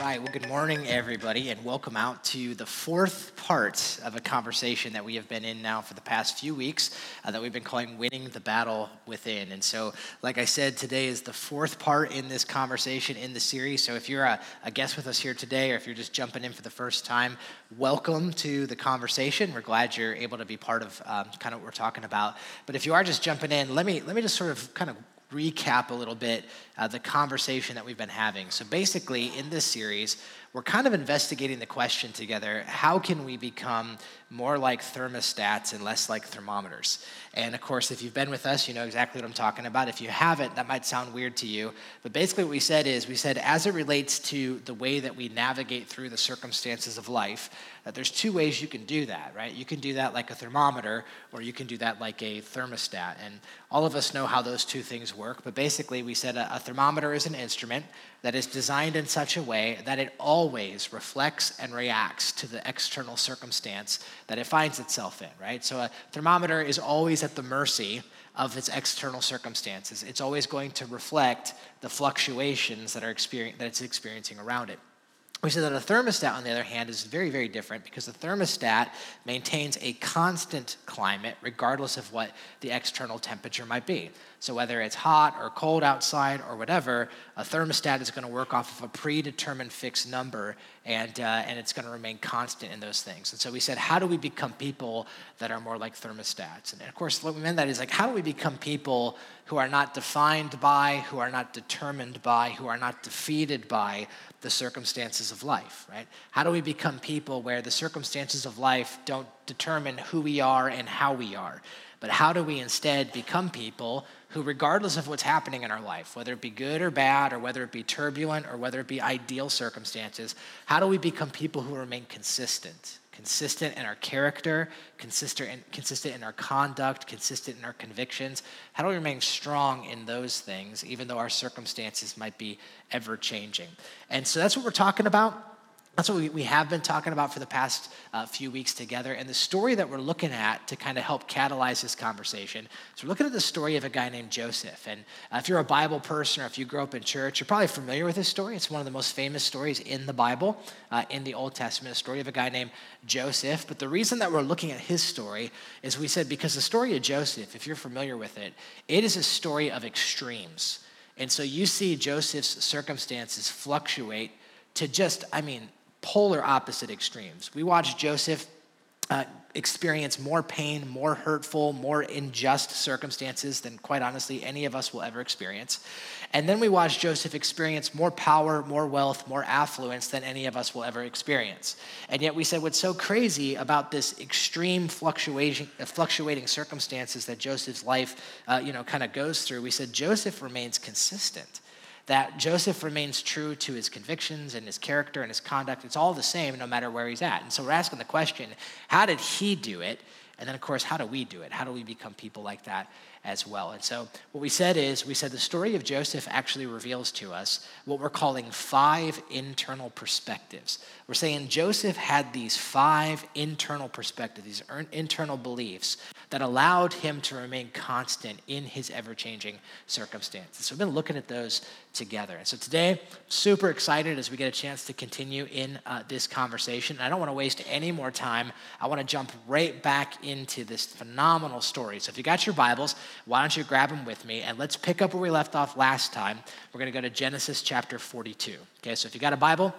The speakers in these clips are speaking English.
right. Well, good morning, everybody, and welcome out to the fourth part of a conversation that we have been in now for the past few weeks uh, that we've been calling Winning the Battle Within. And so, like I said, today is the fourth part in this conversation in the series. So, if you're a, a guest with us here today, or if you're just jumping in for the first time, welcome to the conversation. We're glad you're able to be part of um, kind of what we're talking about. But if you are just jumping in, let me, let me just sort of kind of recap a little bit uh, the conversation that we've been having. So, basically, in this series, we're kind of investigating the question together how can we become more like thermostats and less like thermometers? And of course, if you've been with us, you know exactly what I'm talking about. If you haven't, that might sound weird to you. But basically, what we said is we said, as it relates to the way that we navigate through the circumstances of life, that there's two ways you can do that, right? You can do that like a thermometer, or you can do that like a thermostat. And all of us know how those two things work. But basically, we said a, a thermometer is an instrument that is designed in such a way that it always reflects and reacts to the external circumstance that it finds itself in, right? So a thermometer is always at the mercy of its external circumstances. It's always going to reflect the fluctuations that, are experience, that it's experiencing around it. We said that a thermostat, on the other hand, is very, very different because the thermostat maintains a constant climate regardless of what the external temperature might be. So, whether it's hot or cold outside or whatever, a thermostat is going to work off of a predetermined fixed number and, uh, and it's going to remain constant in those things. And so, we said, how do we become people that are more like thermostats? And of course, what we meant that is like, how do we become people who are not defined by, who are not determined by, who are not defeated by the circumstances of life, right? How do we become people where the circumstances of life don't determine who we are and how we are? But how do we instead become people who, regardless of what's happening in our life, whether it be good or bad, or whether it be turbulent, or whether it be ideal circumstances, how do we become people who remain consistent? Consistent in our character, consistent in, consistent in our conduct, consistent in our convictions. How do we remain strong in those things, even though our circumstances might be ever changing? And so that's what we're talking about. That's what we, we have been talking about for the past uh, few weeks together. And the story that we're looking at to kind of help catalyze this conversation is we're looking at the story of a guy named Joseph. And uh, if you're a Bible person or if you grew up in church, you're probably familiar with this story. It's one of the most famous stories in the Bible, uh, in the Old Testament, a story of a guy named Joseph. But the reason that we're looking at his story is we said because the story of Joseph, if you're familiar with it, it is a story of extremes. And so you see Joseph's circumstances fluctuate to just, I mean, polar opposite extremes. We watch Joseph uh, experience more pain, more hurtful, more unjust circumstances than, quite honestly, any of us will ever experience. And then we watch Joseph experience more power, more wealth, more affluence than any of us will ever experience. And yet we said what's so crazy about this extreme fluctuating, fluctuating circumstances that Joseph's life, uh, you know, kind of goes through. We said Joseph remains consistent that Joseph remains true to his convictions and his character and his conduct. It's all the same no matter where he's at. And so we're asking the question how did he do it? And then, of course, how do we do it? How do we become people like that as well? And so, what we said is, we said the story of Joseph actually reveals to us what we're calling five internal perspectives. We're saying Joseph had these five internal perspectives, these internal beliefs that allowed him to remain constant in his ever changing circumstances. So, we've been looking at those together. And so, today, super excited as we get a chance to continue in uh, this conversation. And I don't want to waste any more time. I want to jump right back into this phenomenal story. So, if you got your Bibles, why don't you grab them with me and let's pick up where we left off last time. We're going to go to Genesis chapter 42. Okay, so if you got a Bible,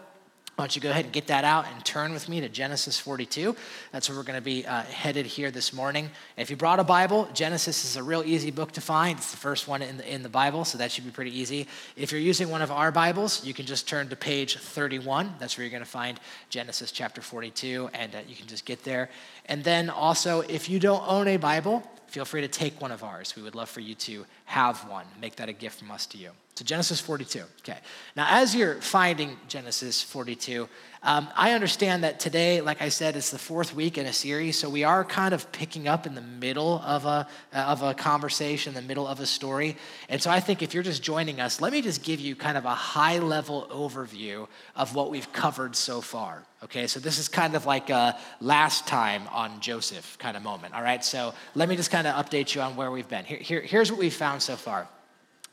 why don't you go ahead and get that out and turn with me to Genesis 42? That's where we're going to be uh, headed here this morning. If you brought a Bible, Genesis is a real easy book to find. It's the first one in the, in the Bible, so that should be pretty easy. If you're using one of our Bibles, you can just turn to page 31. That's where you're going to find Genesis chapter 42, and uh, you can just get there. And then also, if you don't own a Bible, feel free to take one of ours. We would love for you to have one. Make that a gift from us to you. So, Genesis 42. Okay. Now, as you're finding Genesis 42, um, I understand that today, like I said, it's the fourth week in a series, so we are kind of picking up in the middle of a, uh, of a conversation, the middle of a story. And so I think if you're just joining us, let me just give you kind of a high level overview of what we've covered so far. Okay, so this is kind of like a last time on Joseph kind of moment. All right, so let me just kind of update you on where we've been. Here, here, here's what we've found so far.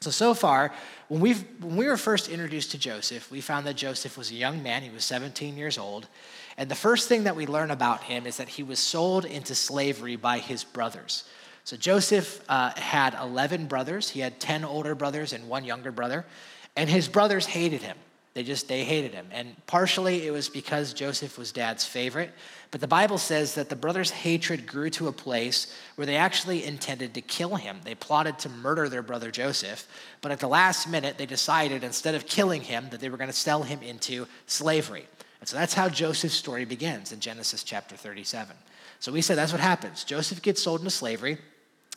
So, so far, when, we when we were first introduced to Joseph, we found that Joseph was a young man. He was 17 years old. And the first thing that we learn about him is that he was sold into slavery by his brothers. So, Joseph uh, had 11 brothers. He had 10 older brothers and one younger brother. And his brothers hated him. They just, they hated him. And partially it was because Joseph was dad's favorite. But the Bible says that the brothers' hatred grew to a place where they actually intended to kill him. They plotted to murder their brother Joseph. But at the last minute, they decided instead of killing him, that they were going to sell him into slavery. And so that's how Joseph's story begins in Genesis chapter 37. So we said that's what happens. Joseph gets sold into slavery.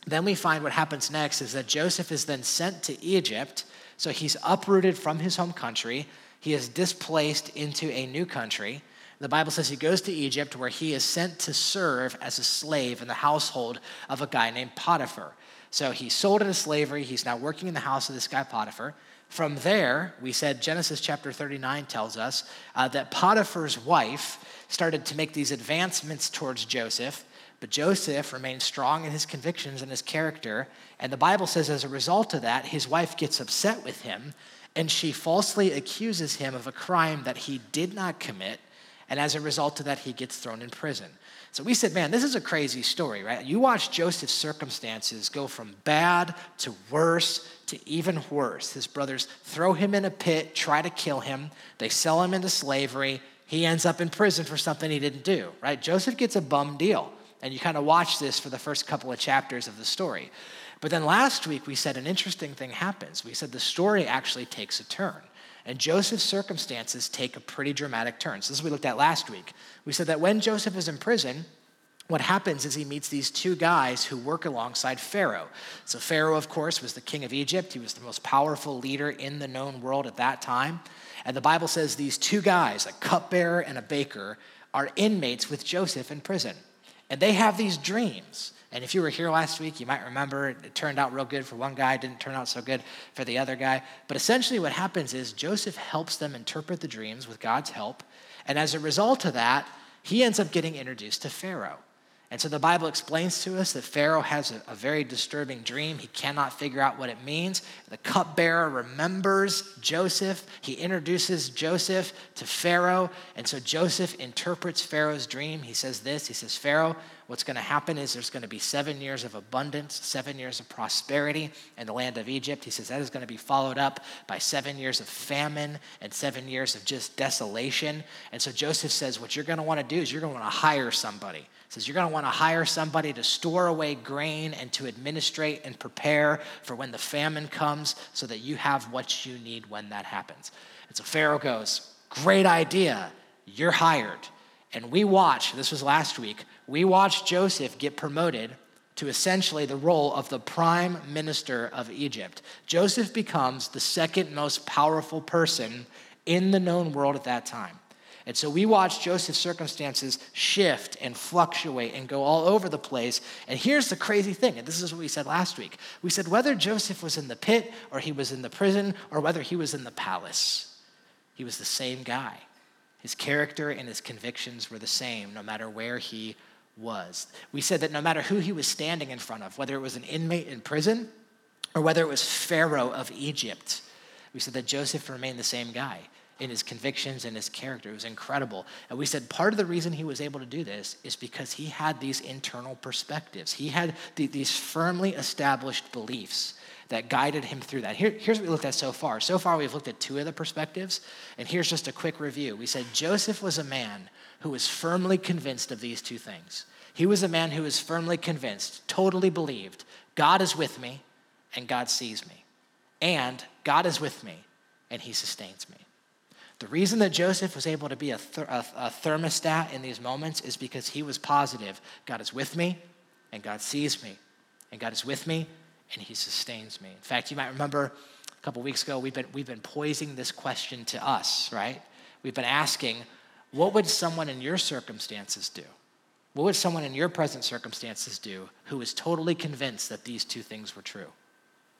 Then we find what happens next is that Joseph is then sent to Egypt. So he's uprooted from his home country he is displaced into a new country. The Bible says he goes to Egypt where he is sent to serve as a slave in the household of a guy named Potiphar. So he's sold into slavery. He's now working in the house of this guy Potiphar. From there, we said Genesis chapter 39 tells us uh, that Potiphar's wife started to make these advancements towards Joseph, but Joseph remained strong in his convictions and his character. And the Bible says as a result of that, his wife gets upset with him and she falsely accuses him of a crime that he did not commit. And as a result of that, he gets thrown in prison. So we said, man, this is a crazy story, right? You watch Joseph's circumstances go from bad to worse to even worse. His brothers throw him in a pit, try to kill him, they sell him into slavery. He ends up in prison for something he didn't do, right? Joseph gets a bum deal. And you kind of watch this for the first couple of chapters of the story. But then last week we said an interesting thing happens. We said the story actually takes a turn. And Joseph's circumstances take a pretty dramatic turn. So this is what we looked at last week. We said that when Joseph is in prison, what happens is he meets these two guys who work alongside Pharaoh. So, Pharaoh, of course, was the king of Egypt. He was the most powerful leader in the known world at that time. And the Bible says these two guys, a cupbearer and a baker, are inmates with Joseph in prison. And they have these dreams. And if you were here last week, you might remember it turned out real good for one guy, didn't turn out so good for the other guy. But essentially, what happens is Joseph helps them interpret the dreams with God's help. And as a result of that, he ends up getting introduced to Pharaoh. And so the Bible explains to us that Pharaoh has a, a, very disturbing dream. He cannot figure out what it means. The cupbearer remembers Joseph. He introduces Joseph to Pharaoh. And so Joseph interprets Pharaoh's dream. He says this He says, Pharaoh, what's going to happen is there's going to be seven years of abundance, seven years of prosperity in the land of Egypt. He says that is going to be followed up by seven years of famine and seven years of just desolation. And so Joseph says, what you're going to want to do is you're going to want to hire somebody says you're going to want to hire somebody to store away grain and to administrate and prepare for when the famine comes so that you have what you need when that happens. And so Pharaoh goes, Great idea. You're hired. And we watch, this was last week, we watched Joseph get promoted to essentially the role of the prime minister of Egypt. Joseph becomes the second most powerful person in the known world at that time. And so we watch Joseph's circumstances shift and fluctuate and go all over the place. And here's the crazy thing, and this is what we said last week. We said whether Joseph was in the pit or he was in the prison or whether he was in the palace, he was the same guy. His character and his convictions were the same no matter where he was. We said that no matter who he was standing in front of, whether it was an inmate in prison or whether it was Pharaoh of Egypt, we said that Joseph remained the same guy in his convictions and his character. It was incredible. And we said part of the reason he was able to do this is because he had these internal perspectives. He had the, these firmly established beliefs that guided him through that. Here, here's what we looked at so far. So far, we've looked at two of the perspectives, and here's just a quick review. We said Joseph was a man who was firmly convinced of these two things. He was a man who was firmly convinced, totally believed, God is with me and God sees me. And God is with me and he sustains me. The reason that Joseph was able to be a, a, a, thermostat in these moments is because he was positive God is with me, and God sees me, and God is with me, and he sustains me. In fact, you might remember a couple weeks ago, we've been, we've been posing this question to us, right? We've been asking, what would someone in your circumstances do? What would someone in your present circumstances do who is totally convinced that these two things were true?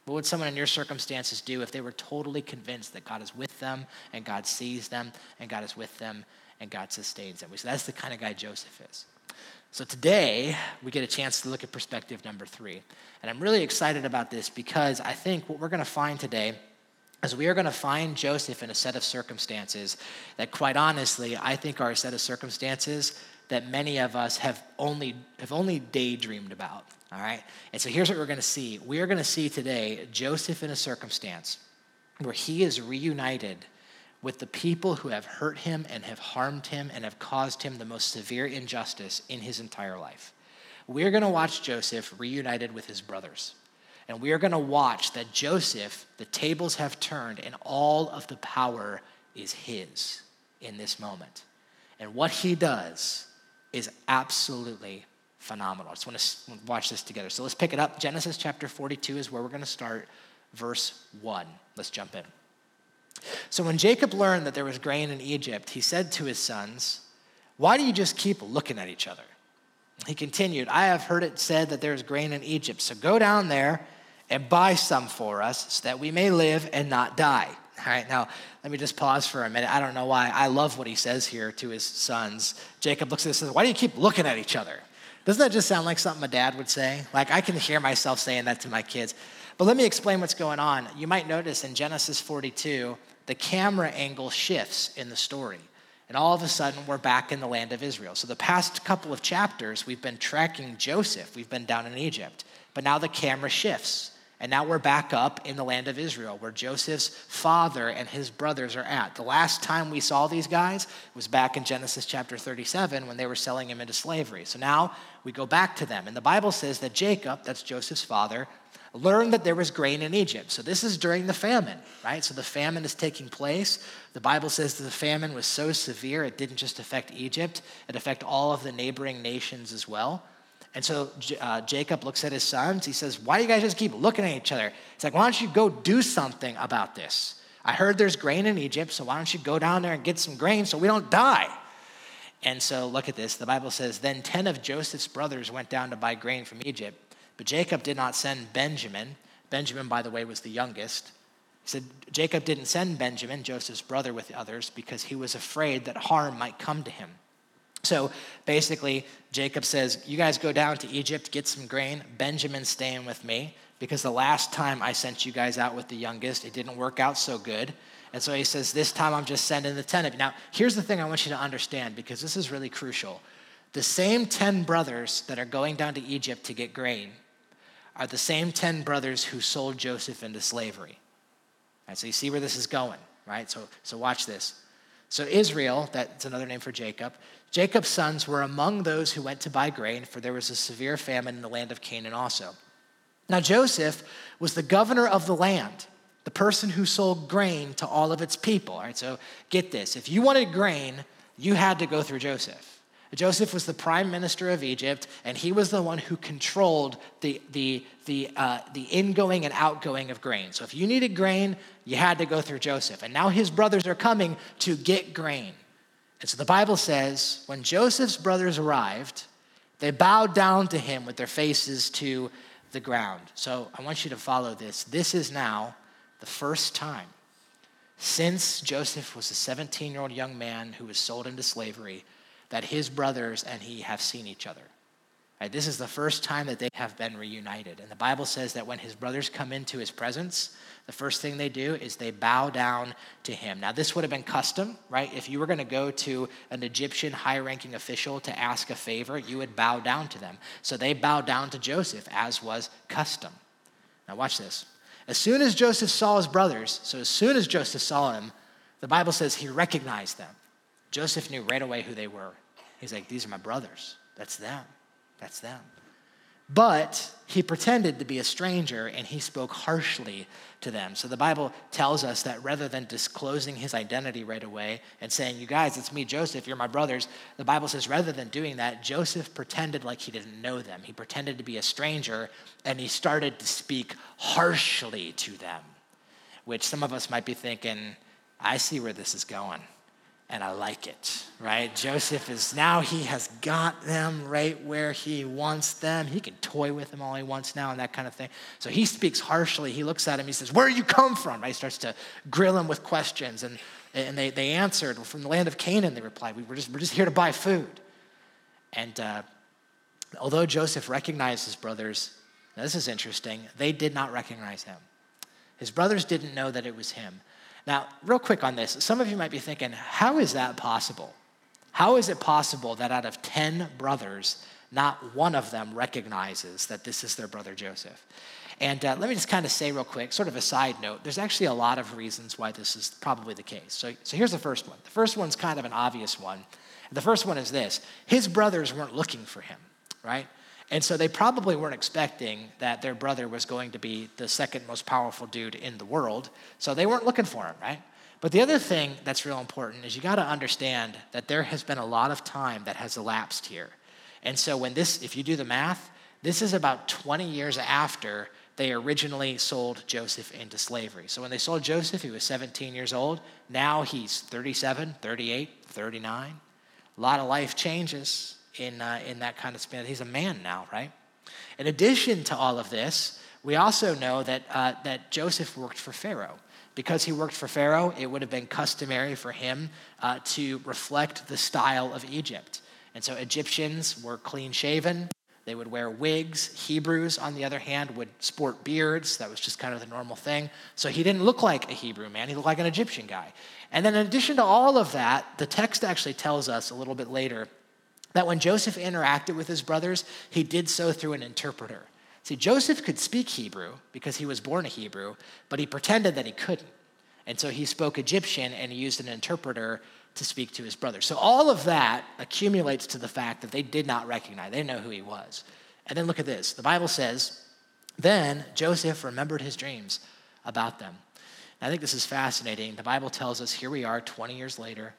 What would someone in your circumstances do if they were totally convinced that God is with them and God sees them and God is with them and God sustains them? So that's the kind of guy Joseph is. So today, we get a chance to look at perspective number three. And I'm really excited about this because I think what we're going to find today is we are going to find Joseph in a set of circumstances that, quite honestly, I think are a set of circumstances that many of us have only, have only daydreamed about. All right? And so here's what we're going to see. We are going to see today Joseph in a circumstance where he is reunited with the people who have hurt him and have harmed him and have caused him the most severe injustice in his entire life. We're going to watch Joseph reunited with his brothers. And we are going to watch that Joseph, the tables have turned, and all of the power is his in this moment. And what he does is absolutely phenomenal. I just want to watch this together. So let's pick it up. Genesis chapter 42 is where we're going to start, verse 1. Let's jump in. So when Jacob learned that there was grain in Egypt, he said to his sons, Why do you just keep looking at each other? He continued, I have heard it said that there is grain in Egypt, so go down there and buy some for us so that we may live and not die. All right, now let me just pause for a minute. I don't know why. I love what he says here to his sons. Jacob looks at this and says, Why do you keep looking at each other? Doesn't that just sound like something a dad would say? Like I can hear myself saying that to my kids. But let me explain what's going on. You might notice in Genesis 42, the camera angle shifts in the story. And all of a sudden, we're back in the land of Israel. So, the past couple of chapters, we've been tracking Joseph. We've been down in Egypt. But now the camera shifts. And now we're back up in the land of Israel, where Joseph's father and his brothers are at. The last time we saw these guys was back in Genesis chapter 37 when they were selling him into slavery. So now we go back to them. And the Bible says that Jacob, that's Joseph's father, learned that there was grain in Egypt. So this is during the famine, right? So the famine is taking place. The Bible says that the famine was so severe, it didn't just affect Egypt, it affected all of the neighboring nations as well. And so uh, Jacob looks at his sons. He says, Why do you guys just keep looking at each other? He's like, Why don't you go do something about this? I heard there's grain in Egypt, so why don't you go down there and get some grain so we don't die? And so look at this. The Bible says, Then 10 of Joseph's brothers went down to buy grain from Egypt, but Jacob did not send Benjamin. Benjamin, by the way, was the youngest. He said, Jacob didn't send Benjamin, Joseph's brother, with the others because he was afraid that harm might come to him. So basically, Jacob says, You guys go down to Egypt, get some grain. Benjamin's staying with me because the last time I sent you guys out with the youngest, it didn't work out so good. And so he says, This time I'm just sending the 10 of you. Now, here's the thing I want you to understand because this is really crucial. The same 10 brothers that are going down to Egypt to get grain are the same 10 brothers who sold Joseph into slavery. Right, so you see where this is going, right? So, so watch this. So Israel, that's another name for Jacob, Jacob's sons were among those who went to buy grain, for there was a severe famine in the land of Canaan also. Now, Joseph was the governor of the land, the person who sold grain to all of its people. All right, so get this if you wanted grain, you had to go through Joseph. Joseph was the prime minister of Egypt, and he was the one who controlled the, the, the, uh, the ingoing and outgoing of grain. So if you needed grain, you had to go through Joseph. And now his brothers are coming to get grain. And so the Bible says when Joseph's brothers arrived, they bowed down to him with their faces to the ground. So I want you to follow this. This is now the first time since Joseph was a 17 year old young man who was sold into slavery that his brothers and he have seen each other. Right, this is the first time that they have been reunited. And the Bible says that when his brothers come into his presence, the first thing they do is they bow down to him. Now, this would have been custom, right? If you were going to go to an Egyptian high ranking official to ask a favor, you would bow down to them. So they bow down to Joseph, as was custom. Now, watch this. As soon as Joseph saw his brothers, so as soon as Joseph saw them, the Bible says he recognized them. Joseph knew right away who they were. He's like, These are my brothers. That's them. That's them. But he pretended to be a stranger and he spoke harshly to them. So the Bible tells us that rather than disclosing his identity right away and saying, You guys, it's me, Joseph, you're my brothers, the Bible says rather than doing that, Joseph pretended like he didn't know them. He pretended to be a stranger and he started to speak harshly to them, which some of us might be thinking, I see where this is going and I like it, right? Joseph is now, he has got them right where he wants them. He can toy with them all he wants now and that kind of thing. So he speaks harshly. He looks at him, he says, Where you come from? Right? He starts to grill him with questions. And, and they, they answered, From the land of Canaan, they replied, we, were, just, we're just here to buy food. And uh, although Joseph recognized his brothers, this is interesting, they did not recognize him. His brothers didn't know that it was him. Now, real quick on this, some of you might be thinking, how is that possible? How is it possible that out of 10 brothers, not one of them recognizes that this is their brother Joseph? And uh, let me just kind of say real quick, sort of a side note, there's actually a lot of reasons why this is probably the case. So, so here's the first one. The first one's kind of an obvious one. The first one is this his brothers weren't looking for him, right? And so they probably weren't expecting that their brother was going to be the second most powerful dude in the world. So they weren't looking for him, right? But the other thing that's real important is you got to understand that there has been a lot of time that has elapsed here. And so when this, if you do the math, this is about 20 years after they originally sold Joseph into slavery. So when they sold Joseph, he was 17 years old. Now he's 37, 38, 39. A lot of life changes in, uh, in that kind of span. He's a man now, right? In addition to all of this, we also know that, uh, that Joseph worked for Pharaoh. Because he worked for Pharaoh, it would have been customary for him uh, to reflect the style of Egypt. And so Egyptians were clean shaven, they would wear wigs. Hebrews, on the other hand, would sport beards. That was just kind of the normal thing. So he didn't look like a Hebrew man, he looked like an Egyptian guy. And then, in addition to all of that, the text actually tells us a little bit later that when Joseph interacted with his brothers, he did so through an interpreter. See, Joseph could speak Hebrew because he was born a Hebrew, but he pretended that he couldn't. And so he spoke Egyptian and he used an interpreter to speak to his brothers. So all of that accumulates to the fact that they did not recognize, they didn't know who he was. And then look at this the Bible says, Then Joseph remembered his dreams about them. I think this is fascinating. The Bible tells us here we are 20 years later,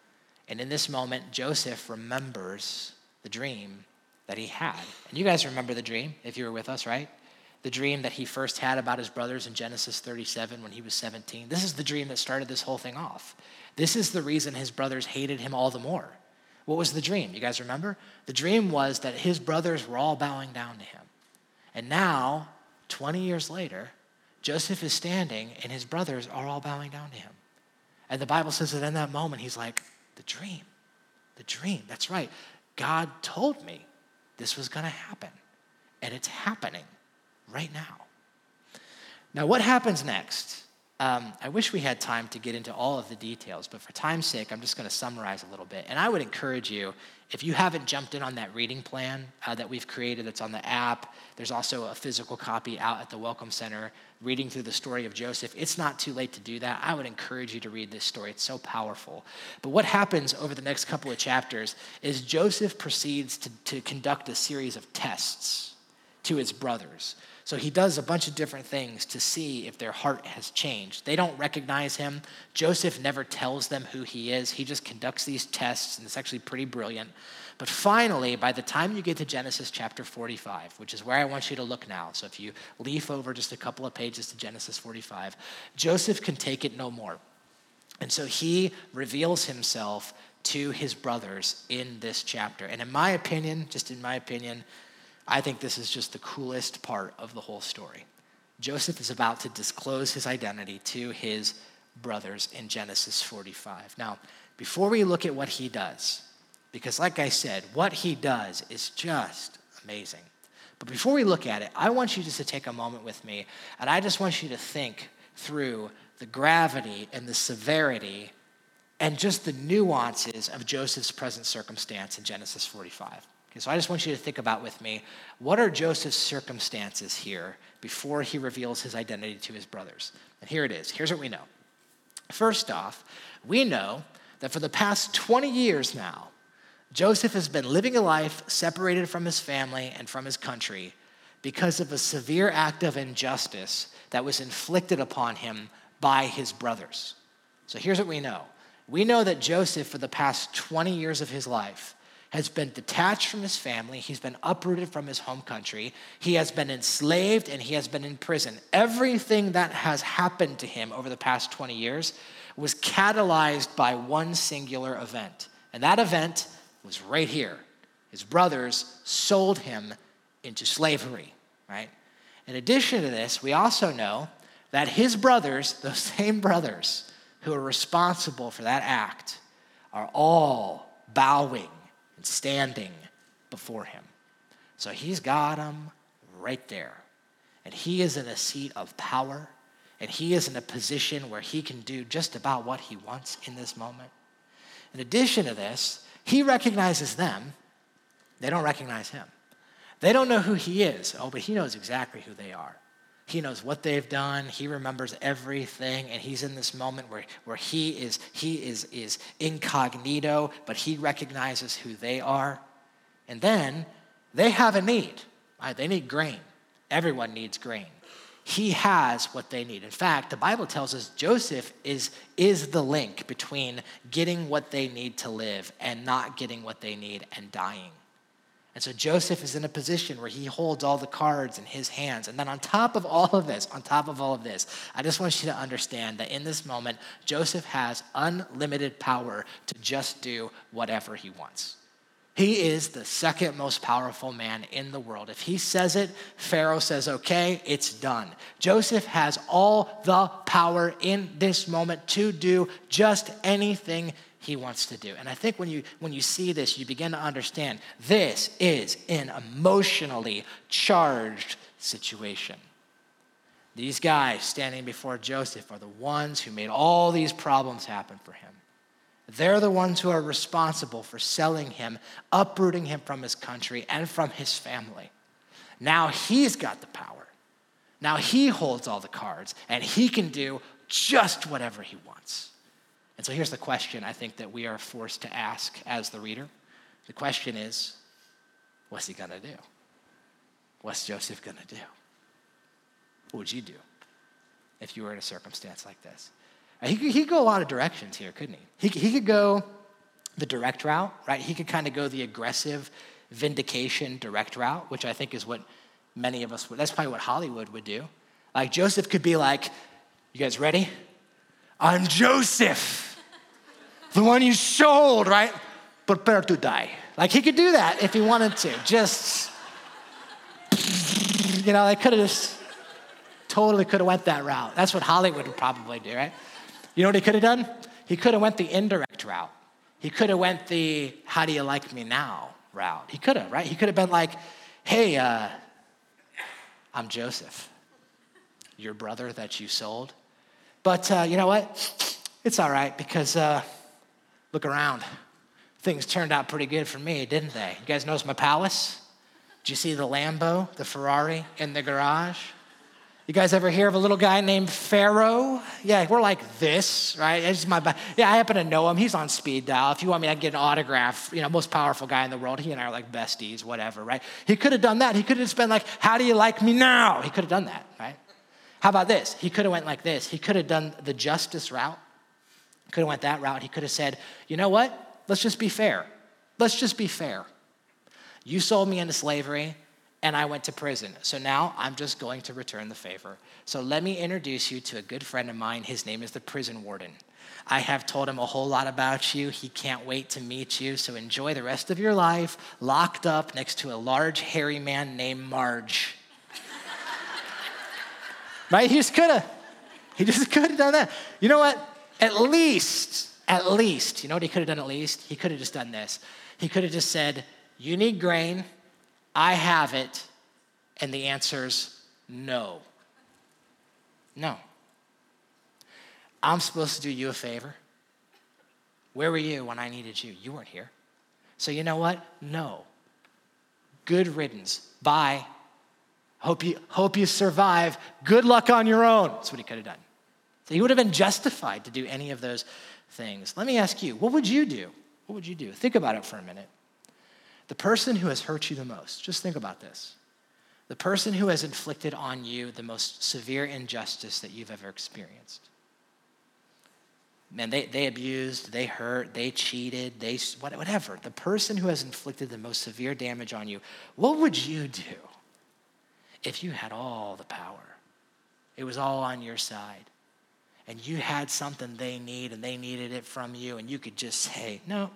and in this moment, Joseph remembers the dream that he had. And you guys remember the dream if you were with us, right? The dream that he first had about his brothers in Genesis 37 when he was 17. This is the dream that started this whole thing off. This is the reason his brothers hated him all the more. What was the dream? You guys remember? The dream was that his brothers were all bowing down to him. And now, 20 years later, Joseph is standing and his brothers are all bowing down to him. And the Bible says that in that moment, he's like, the dream, the dream. That's right. God told me this was going to happen. And it's happening right now. Now, what happens next? Um, I wish we had time to get into all of the details, but for time's sake, I'm just going to summarize a little bit. And I would encourage you, if you haven't jumped in on that reading plan uh, that we've created that's on the app, there's also a physical copy out at the Welcome Center reading through the story of Joseph. It's not too late to do that. I would encourage you to read this story, it's so powerful. But what happens over the next couple of chapters is Joseph proceeds to, to conduct a series of tests to his brothers. So he does a bunch of different things to see if their heart has changed. They don't recognize him. Joseph never tells them who he is. He just conducts these tests, and it's actually pretty brilliant. But finally, by the time you get to Genesis chapter 45, which is where I want you to look now, so if you leaf over just a couple of pages to Genesis 45, Joseph can take it no more. And so he reveals himself to his brothers in this chapter. And in my opinion, just in my opinion, I think this is just the coolest part of the whole story. Joseph is about to disclose his identity to his brothers in Genesis 45. Now, before we look at what he does, because like I said, what he does is just amazing. But before we look at it, I want you just to take a moment with me, and I just want you to think through the gravity and the severity and just the nuances of Joseph's present circumstance in Genesis 45. Okay, so I just want you to think about with me what are Joseph's circumstances here before he reveals his identity to his brothers? And here it is. Here's what we know. First off, we know that for the past 20 years now, Joseph has been living a life separated from his family and from his country because of a severe act of injustice that was inflicted upon him by his brothers. So here's what we know we know that Joseph, for the past 20 years of his life, has been detached from his family. He's been uprooted from his home country. He has been enslaved and he has been in prison. Everything that has happened to him over the past 20 years was catalyzed by one singular event. And that event was right here. His brothers sold him into slavery, right? In addition to this, we also know that his brothers, those same brothers who are responsible for that act, are all bowing and standing before him. So he's got them right there. And he is in a seat of power, and he is in a position where he can do just about what he wants in this moment. In addition to this, he recognizes them, they don't recognize him. They don't know who he is. Oh, but he knows exactly who they are. He knows what they've done. He remembers everything, and he's in this moment where, where he is he is is incognito, but he recognizes who they are. And then they have a need. Right? They need grain. Everyone needs grain. He has what they need. In fact, the Bible tells us Joseph is, is the link between getting what they need to live and not getting what they need and dying. And so Joseph is in a position where he holds all the cards in his hands. And then on top of all of this, on top of all of this, I just want you to understand that in this moment, Joseph has unlimited power to just do whatever he wants. He is the second most powerful man in the world. If he says it, Pharaoh says, okay, it's done. Joseph has all the power in this moment to do just anything he wants to do. And I think when you when you see this, you begin to understand this is an emotionally charged situation. These guys standing before Joseph are the ones who made all these problems happen for him. They're the ones who are responsible for selling him, uprooting him from his country and from his family. Now he's got the power. Now he holds all the cards and he can do just whatever he wants. And so here's the question I think that we are forced to ask as the reader. The question is what's he going to do? What's Joseph going to do? What would you do if you were in a circumstance like this? He could, go a lot of directions here, couldn't he? He, he could go the direct route, right? He could kind of go the aggressive vindication direct route, which I think is what many of us would. That's probably what Hollywood would do. Like Joseph could be like, You guys ready? I'm Joseph the one you sold, right? Prepare to die. Like he could do that if he wanted to. Just, you know, they could have just totally could have went that route. That's what Hollywood would probably do, right? You know what he could have done? He could have went the indirect route. He could have went the "How do you like me now?" route. He could have, right? He could have been like, "Hey, uh, I'm Joseph, your brother that you sold, but uh, you know what? It's all right because." Uh, Look around. Things turned out pretty good for me, didn't they? You guys notice my palace? Did you see the Lambo, the Ferrari in the garage? You guys ever hear of a little guy named Pharaoh? Yeah, we're like this, right? It's my, yeah, I happen to know him. He's on speed dial. If you want me, I can get an autograph. You know, most powerful guy in the world. He and I are like besties, whatever, right? He could have done that. He could have just been like, "How do you like me now?" He could have done that, right? How about this? He could have went like this. He could have done the justice route. Could have went that route. He could have said, you know what? Let's just be fair. Let's just be fair. You sold me into slavery and I went to prison. So now I'm just going to return the favor. So let me introduce you to a good friend of mine. His name is the prison warden. I have told him a whole lot about you. He can't wait to meet you. So enjoy the rest of your life locked up next to a large, hairy man named Marge. right? He just could have. He just could have done that. You know what? At least, at least, you know what he could have done at least? He could have just done this. He could have just said, You need grain, I have it, and the answer's no. No. I'm supposed to do you a favor. Where were you when I needed you? You weren't here. So you know what? No. Good riddance. Bye. Hope you, hope you survive. Good luck on your own. That's what he could have done. He would have been justified to do any of those things. Let me ask you, what would you do? What would you do? Think about it for a minute. The person who has hurt you the most, just think about this. The person who has inflicted on you the most severe injustice that you've ever experienced. Man, they, they abused, they hurt, they cheated, they whatever. The person who has inflicted the most severe damage on you, what would you do if you had all the power? It was all on your side and you had something they need and they needed it from you, and you could just say, no.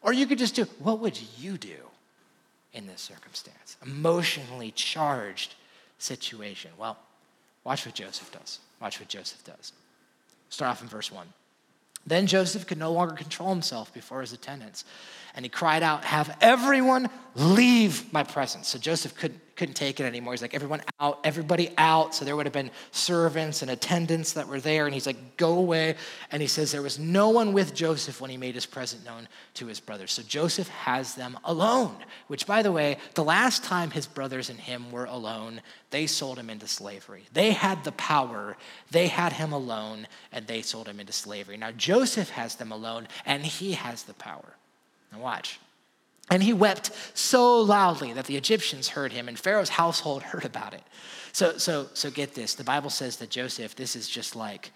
Or you could just do, what would you do in this circumstance? Emotionally charged situation. Well, watch what Joseph does. Watch what Joseph does. Start off in verse 1. Then Joseph could no longer control himself before his attendants. And he cried out, Have everyone leave my presence. So Joseph couldn't, couldn't take it anymore. He's like, Everyone out, everybody out. So there would have been servants and attendants that were there. And he's like, Go away. And he says, There was no one with Joseph when he made his present known to his brothers. So Joseph has them alone, which, by the way, the last time his brothers and him were alone, they sold him into slavery. They had the power, they had him alone, and they sold him into slavery. Now, Joseph has them alone, and he has the power. Now, watch. And he wept so loudly that the Egyptians heard him, and Pharaoh's household heard about it. So, so, so get this. The Bible says that Joseph, this is just like,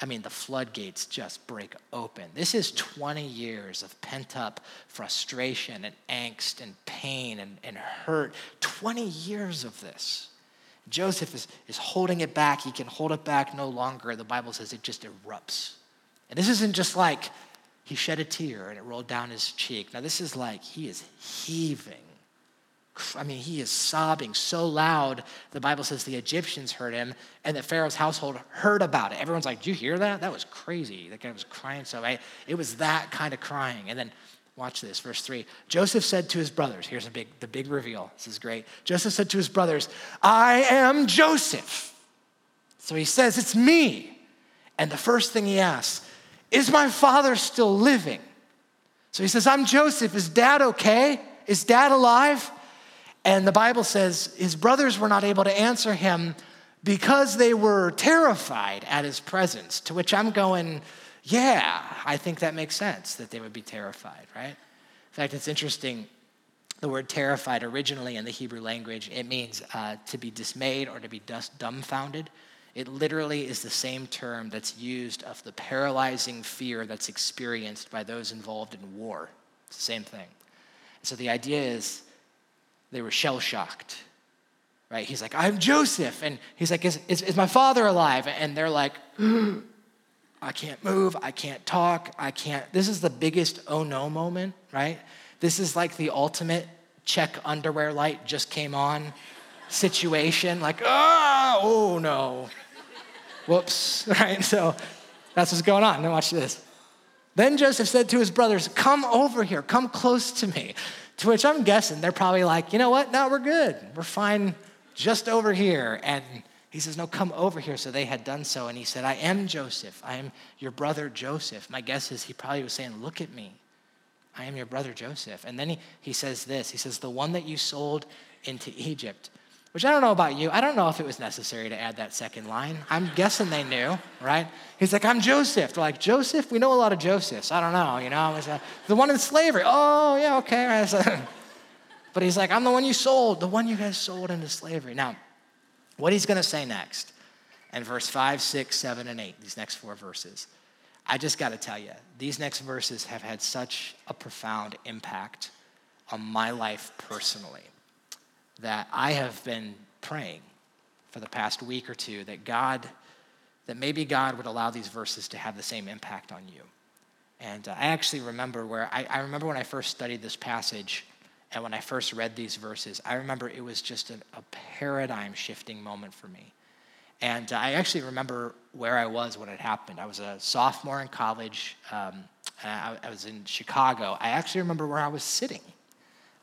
I mean, the floodgates just break open. This is 20 years of pent up frustration and angst and pain and, and hurt. 20 years of this. Joseph is, is holding it back. He can hold it back no longer. The Bible says it just erupts. And this isn't just like he shed a tear and it rolled down his cheek. Now, this is like he is heaving. I mean, he is sobbing so loud, the Bible says the Egyptians heard him and that Pharaoh's household heard about it. Everyone's like, Did you hear that? That was crazy. That guy was crying so. I, it was that kind of crying. And then watch this, verse 3. Joseph said to his brothers, here's a big, the big reveal. This is great. Joseph said to his brothers, I am Joseph. So he says, It's me. And the first thing he asks, is my father still living? So he says, I'm Joseph. Is dad okay? Is dad alive? And the Bible says his brothers were not able to answer him because they were terrified at his presence. To which I'm going, yeah, I think that makes sense that they would be terrified, right? In fact, it's interesting. The word terrified originally in the Hebrew language, it means uh, to be dismayed or to be dumbfounded. It literally is the same term that's used of the paralyzing fear that's experienced by those involved in war. It's the same thing. So the idea is they were shell shocked, right? He's like, I'm Joseph. And he's like, is, is, is my father alive? And they're like, I can't move. I can't talk. I can't. This is the biggest oh no moment, right? This is like the ultimate check underwear light just came on situation. Like, oh, oh no. Whoops, right? So that's what's going on. Now watch this. Then Joseph said to his brothers, Come over here, come close to me. To which I'm guessing they're probably like, You know what? No, we're good. We're fine just over here. And he says, No, come over here. So they had done so. And he said, I am Joseph. I am your brother Joseph. My guess is he probably was saying, Look at me. I am your brother Joseph. And then he, he says this He says, The one that you sold into Egypt. Which I don't know about you. I don't know if it was necessary to add that second line. I'm guessing they knew, right? He's like, I'm Joseph. They're like, Joseph? We know a lot of Josephs. I don't know, you know? Was, the one in slavery. Oh, yeah, okay. but he's like, I'm the one you sold, the one you guys sold into slavery. Now, what he's going to say next, in verse 5, 6, 7, and 8, these next four verses, I just got to tell you, these next verses have had such a profound impact on my life personally that I have been praying for the past week or two that God, that maybe God would allow these verses to have the same impact on you. And uh, I actually remember where, I, I, remember when I first studied this passage and when I first read these verses, I remember it was just a, a paradigm shifting moment for me. And uh, I actually remember where I was when it happened. I was a sophomore in college. Um, I, I was in Chicago. I actually remember where I was sitting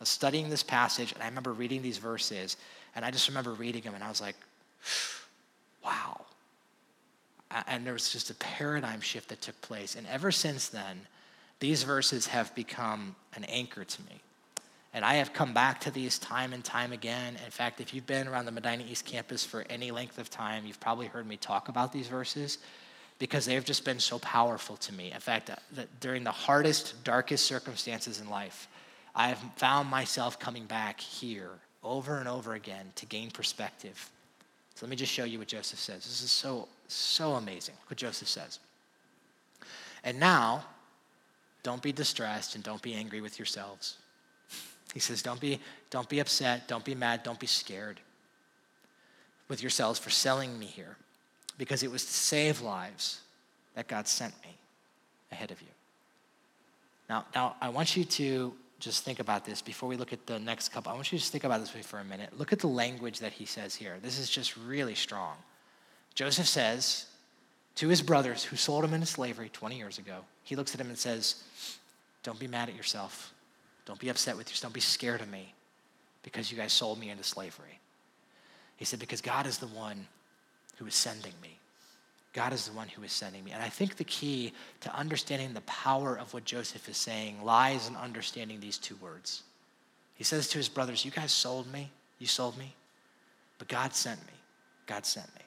studying this passage, and I remember reading these verses, and I just remember reading them, and I was like, wow. And there was just a paradigm shift that took place. And ever since then, these verses have become an anchor to me. And I have come back to these time and time again. In fact, if you've been around the Medina East campus for any length of time, you've probably heard me talk about these verses because they've just been so powerful to me. In fact, uh, during the hardest, darkest circumstances in life, I have found myself coming back here over and over again to gain perspective. So let me just show you what Joseph says. This is so, so amazing what Joseph says. And now, don't be distressed and don't be angry with yourselves. He says, don't be, don't be upset, don't be mad, don't be scared with yourselves for selling me here, because it was to save lives that God sent me ahead of you. Now, now I want you to just think about this before we look at the next couple. I want you to just think about this for a minute. Look at the language that he says here. This is just really strong. Joseph says, to his brothers who sold him into slavery 20 years ago, he looks at him and says, Don't be mad at yourself. Don't be upset with yourself. Don't be scared of me because you guys sold me into slavery. He said, Because God is the one who is sending me. God is the one who is sending me. And I think the key to understanding the power of what Joseph is saying lies in understanding these two words. He says to his brothers, You guys sold me. You sold me. But God sent me. God sent me.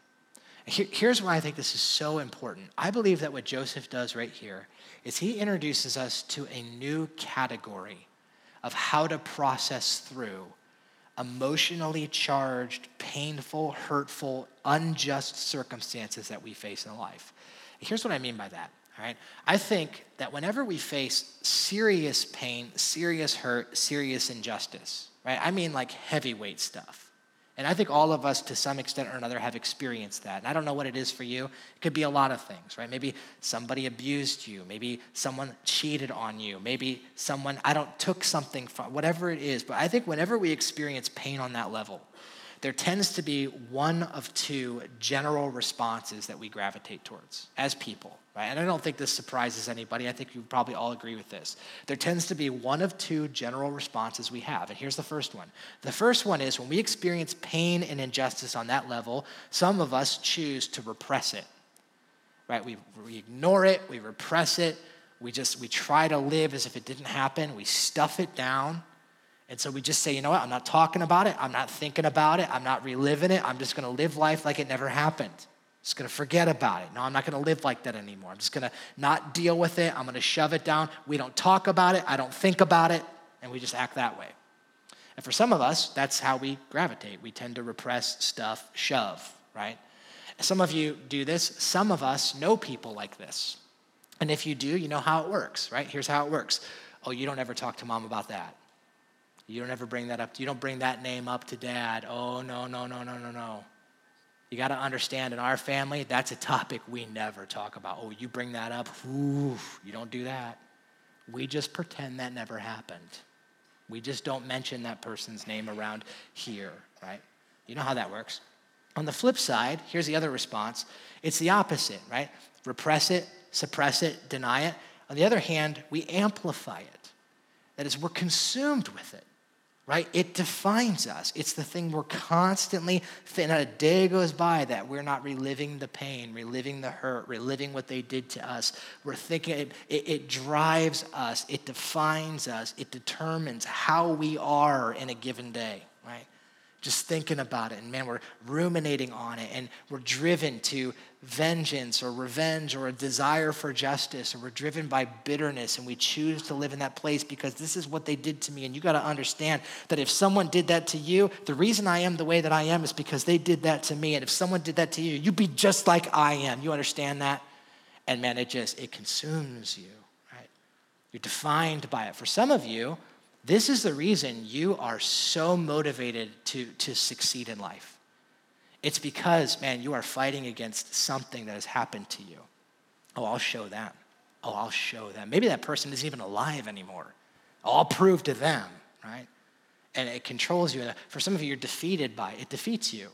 Here's why I think this is so important. I believe that what Joseph does right here is he introduces us to a new category of how to process through emotionally charged, painful, hurtful, unjust circumstances that we face in life. Here's what I mean by that. All right. I think that whenever we face serious pain, serious hurt, serious injustice, right? I mean like heavyweight stuff. And I think all of us, to some extent or another, have experienced that. And I don't know what it is for you. It could be a lot of things, right? Maybe somebody abused you. Maybe someone cheated on you. Maybe someone, I don't, took something from, whatever it is. But I think whenever we experience pain on that level, there tends to be one of two general responses that we gravitate towards as people, right? And I don't think this surprises anybody. I think you probably all agree with this. There tends to be one of two general responses we have. And here's the first one. The first one is when we experience pain and injustice on that level, some of us choose to repress it, right? We, we ignore it, we repress it, we just, we try to live as if it didn't happen, we stuff it down and so we just say, you know what, I'm not talking about it, I'm not thinking about it, I'm not reliving it, I'm just gonna live life like it never happened. Just gonna forget about it. No, I'm not gonna live like that anymore. I'm just gonna not deal with it, I'm gonna shove it down. We don't talk about it, I don't think about it, and we just act that way. And for some of us, that's how we gravitate. We tend to repress stuff, shove, right? Some of you do this, some of us know people like this. And if you do, you know how it works, right? Here's how it works. Oh, you don't ever talk to mom about that. You don't ever bring that up. You don't bring that name up to dad. Oh, no, no, no, no, no, no. You got to understand in our family, that's a topic we never talk about. Oh, you bring that up. Ooh, you don't do that. We just pretend that never happened. We just don't mention that person's name around here, right? You know how that works. On the flip side, here's the other response it's the opposite, right? Repress it, suppress it, deny it. On the other hand, we amplify it. That is, we're consumed with it right? It defines us. It's the thing we're constantly, and a day goes by that we're not reliving the pain, reliving the hurt, reliving what they did to us. We're thinking, it, it, it drives us, it defines us, it determines how we are in a given day, right? Just thinking about it, and man, we're ruminating on it, and we're driven to vengeance or revenge or a desire for justice, or we're driven by bitterness and we choose to live in that place because this is what they did to me. And you got to understand that if someone did that to you, the reason I am the way that I am is because they did that to me. And if someone did that to you, you'd be just like I am. You understand that? And man, it just, it consumes you, right? You're defined by it. For some of you, this is the reason you are so motivated to, to succeed in life it's because, man, you are fighting against something that has happened to you. Oh, I'll show them. Oh, I'll show them. Maybe that person isn't even alive anymore. Oh, I'll prove to them, right? And it controls you. For some of you, you're defeated by it. It defeats you.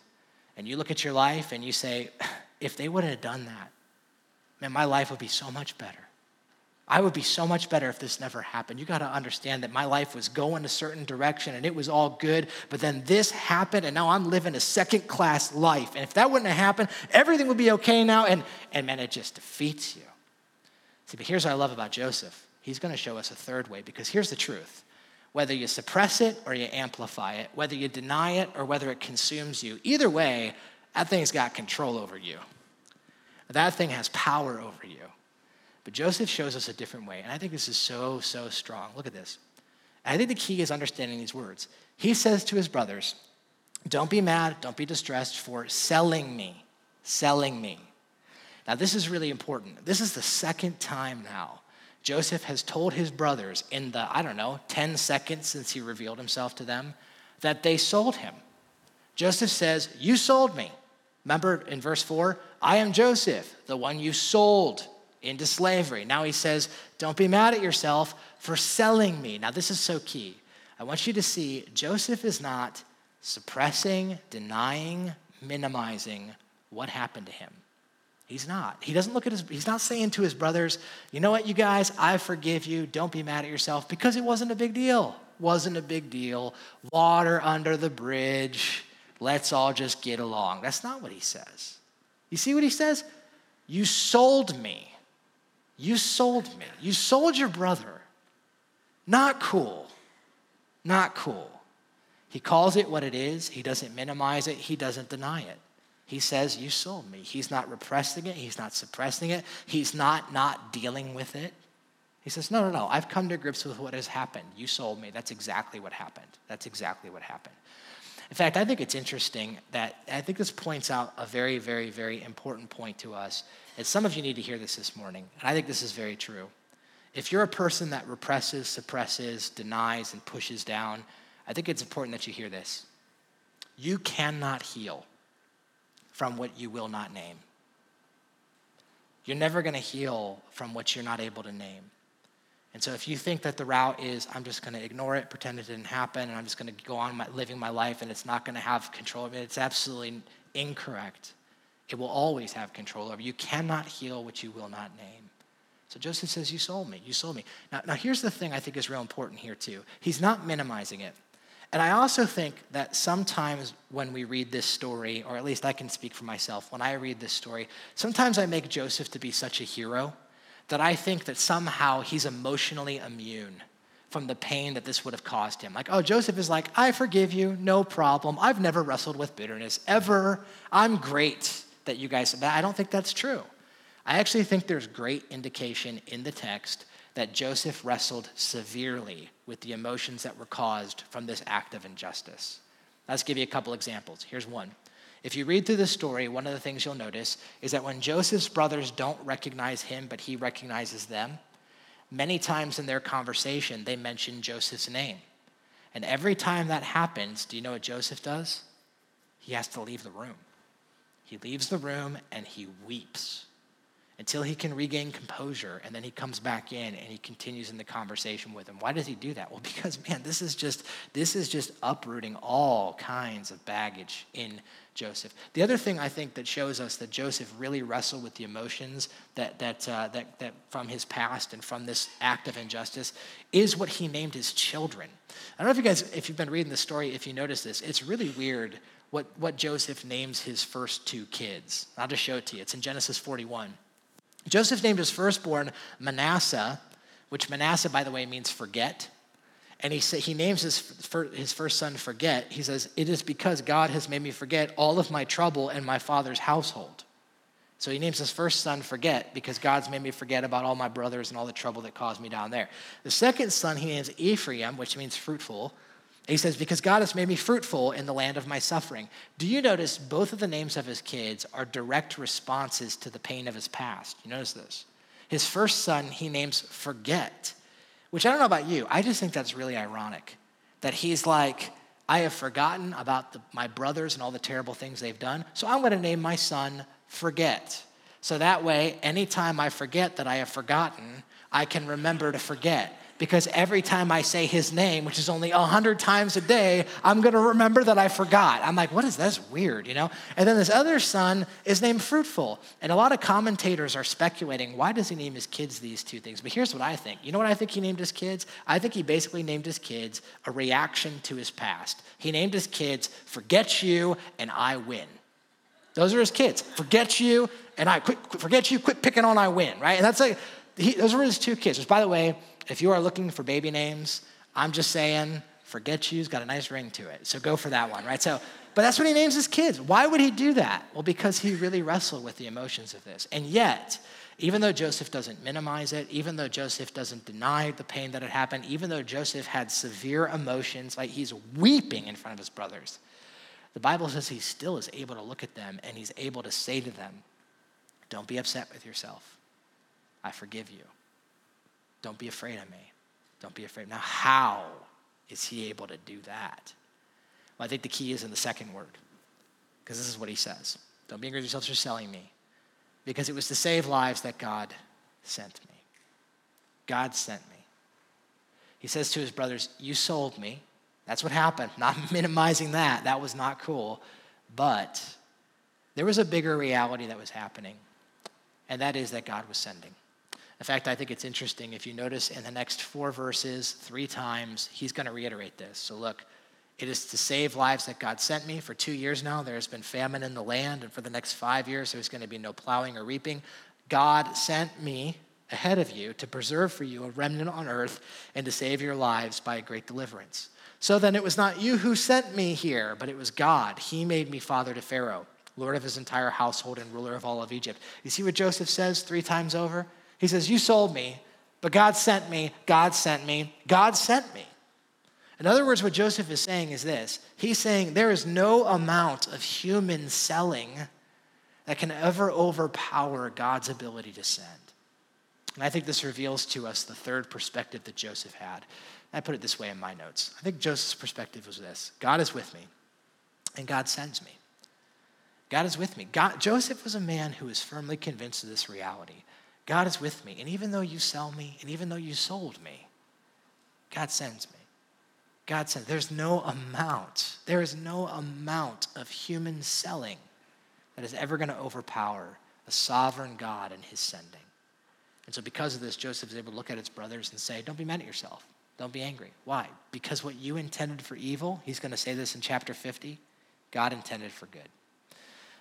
And you look at your life and you say, if they wouldn't have done that, man, my life would be so much better. I would be so much better if this never happened. You got to understand that my life was going a certain direction and it was all good, but then this happened and now I'm living a second class life. And if that wouldn't have happened, everything would be okay now. And, and man, it just defeats you. See, but here's what I love about Joseph. He's going to show us a third way because here's the truth. Whether you suppress it or you amplify it, whether you deny it or whether it consumes you, either way, that thing's got control over you. That thing has power over you. But Joseph shows us a different way. And I think this is so, so strong. Look at this. I think the key is understanding these words. He says to his brothers, Don't be mad, don't be distressed for selling me, selling me. Now, this is really important. This is the second time now Joseph has told his brothers in the, I don't know, 10 seconds since he revealed himself to them, that they sold him. Joseph says, You sold me. Remember in verse 4, I am Joseph, the one you sold into slavery. Now he says, Don't be mad at yourself for selling me. Now, this is so key. I want you to see Joseph is not suppressing, denying, minimizing what happened to him. He's not. He doesn't look at his, he's not saying to his brothers, you know what, you guys, I forgive you. Don't be mad at yourself because it wasn't a big deal. Wasn't a big deal. Water under the bridge. Let's all just get along. That's not what he says. You see what he says? You sold me. You sold me. You sold your brother. Not cool. Not cool. He calls it what it is. He doesn't minimize it. He doesn't deny it. He says, You sold me. He's not repressing it. He's not suppressing it. He's not not dealing with it. He says, No, no, no. I've come to grips with what has happened. You sold me. That's exactly what happened. That's exactly what happened. In fact, I think it's interesting that I think this points out a very, very, very important point to us. And some of you need to hear this this morning. And I think this is very true. If you're a person that represses, suppresses, denies, and pushes down, I think it's important that you hear this. You cannot heal from what you will not name. You're never going to heal from what you're not able to name. And so if you think that the route is, I'm just going to ignore it, pretend it didn't happen, and I'm just going to go on my, living my life and it's not going to have control of it, it's absolutely incorrect. It will always have control over you. You cannot heal what you will not name. So Joseph says, You sold me. You sold me. Now, now here's the thing I think is real important here, too. He's not minimizing it. And I also think that sometimes when we read this story, or at least I can speak for myself, when I read this story, sometimes I make Joseph to be such a hero that I think that somehow he's emotionally immune from the pain that this would have caused him. Like, oh, Joseph is like, I forgive you, no problem. I've never wrestled with bitterness ever. I'm great that you guys, but I don't think that's true. I actually think there's great indication in the text that Joseph wrestled severely with the emotions that were caused from this act of injustice. Let's give you a couple examples. Here's one. If you read through the story, one of the things you'll notice is that when Joseph's brothers don't recognize him, but he recognizes them, many times in their conversation, they mention Joseph's name. And every time that happens, do you know what Joseph does? He has to leave the room. He leaves the room and he weeps until he can regain composure and then he comes back in and he continues in the conversation with him. Why does he do that? Well because man this is just this is just uprooting all kinds of baggage in joseph. The other thing i think that shows us that joseph really wrestled with the emotions that that uh, that, that from his past and from this act of injustice is what he named his children. I don't know if you guys if you've been reading the story if you notice this it's really weird what, what joseph names his first two kids. I'll just show it to you. It's in genesis 41 Joseph named his firstborn Manasseh, which Manasseh, by the way, means forget. And he, he names his, his first son Forget. He says, It is because God has made me forget all of my trouble and my father's household. So he names his first son Forget because God's made me forget about all my brothers and all the trouble that caused me down there. The second son he names Ephraim, which means fruitful. He says, Because God has made me fruitful in the land of my suffering. Do you notice both of the names of his kids are direct responses to the pain of his past? You notice this? His first son he names Forget, which I don't know about you. I just think that's really ironic that he's like, I have forgotten about the, my brothers and all the terrible things they've done, so I'm going to name my son Forget. So that way, anytime I forget that I have forgotten, I can remember to forget because every time I say his name, which is only a hundred times a day, I'm gonna remember that I forgot. I'm like, what is this? Weird, you know? And then this other son is named Fruitful. And a lot of commentators are speculating, why does he name his kids these two things? But here's what I think. You know what I think he named his kids? I think he basically named his kids a reaction to his past. He named his kids, Forget You and I Win. Those are his kids. Forget you and I quit, forget you, quit picking on I win, right? And that's like, he, those were his two kids. Which, by the way, if you are looking for baby names, I'm just saying, forget you's got a nice ring to it. So go for that one, right? So, but that's what he names his kids. Why would he do that? Well, because he really wrestled with the emotions of this. And yet, even though Joseph doesn't minimize it, even though Joseph doesn't deny the pain that had happened, even though Joseph had severe emotions, like he's weeping in front of his brothers, the Bible says he still is able to look at them and he's able to say to them, Don't be upset with yourself. I forgive you. Don't be afraid of me. Don't be afraid. Now, how is he able to do that? Well, I think the key is in the second word, because this is what he says Don't be angry with yourselves for selling me, because it was to save lives that God sent me. God sent me. He says to his brothers, You sold me. That's what happened. Not minimizing that. That was not cool. But there was a bigger reality that was happening. and that is that God was sending. In fact, I think it's interesting if you notice in the next four verses, three times, he's going to reiterate this. So look, it is to save lives that God sent me. For two years now, there has been famine in the land, and for the next five years, there's going to be no plowing or reaping. God sent me ahead of you to preserve for you a remnant on earth and to save your lives by a great deliverance. So then it was not you who sent me here, but it was God. He made me father to Pharaoh, lord of his entire household and ruler of all of Egypt. You see what Joseph says three times over? He says, You sold me, but God sent me, God sent me, God sent me. In other words, what Joseph is saying is this He's saying there is no amount of human selling that can ever overpower God's ability to send. And I think this reveals to us the third perspective that Joseph had. I put it this way in my notes. I think Joseph's perspective was this God is with me, and God sends me. God is with me. God, Joseph was a man who was firmly convinced of this reality. God is with me. And even though you sell me, and even though you sold me, God sends me. God sends. There's no amount, there is no amount of human selling that is ever going to overpower a sovereign God and his sending. And so, because of this, Joseph is able to look at his brothers and say, Don't be mad at yourself. Don't be angry. Why? Because what you intended for evil, he's going to say this in chapter 50, God intended for good.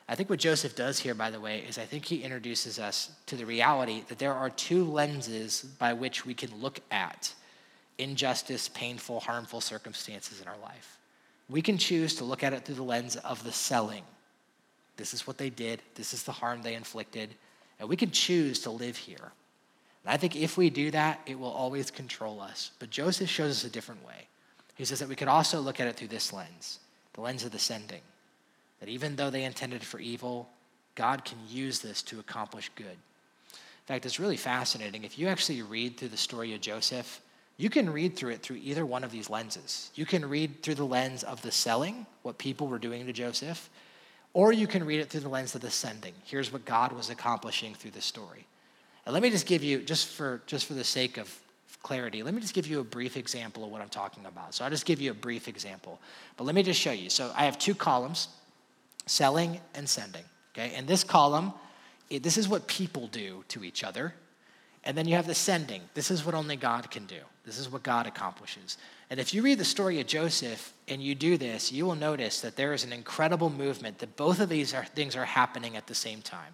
I think what Joseph does here, by the way, is I think he introduces us to the reality that there are two lenses by which we can look at injustice, painful, harmful circumstances in our life. We can choose to look at it through the lens of the selling. This is what they did, this is the harm they inflicted, and we can choose to live here. And I think if we do that, it will always control us. But Joseph shows us a different way. He says that we could also look at it through this lens the lens of the sending. That even though they intended for evil, God can use this to accomplish good. In fact, it's really fascinating. If you actually read through the story of Joseph, you can read through it through either one of these lenses. You can read through the lens of the selling, what people were doing to Joseph, or you can read it through the lens of the sending. Here's what God was accomplishing through the story. And let me just give you, just for, just for the sake of clarity, let me just give you a brief example of what I'm talking about. So I'll just give you a brief example. But let me just show you. So I have two columns selling and sending. Okay? And this column, this is what people do to each other. And then you have the sending. This is what only God can do. This is what God accomplishes. And if you read the story of Joseph and you do this, you will notice that there is an incredible movement that both of these are, things are happening at the same time.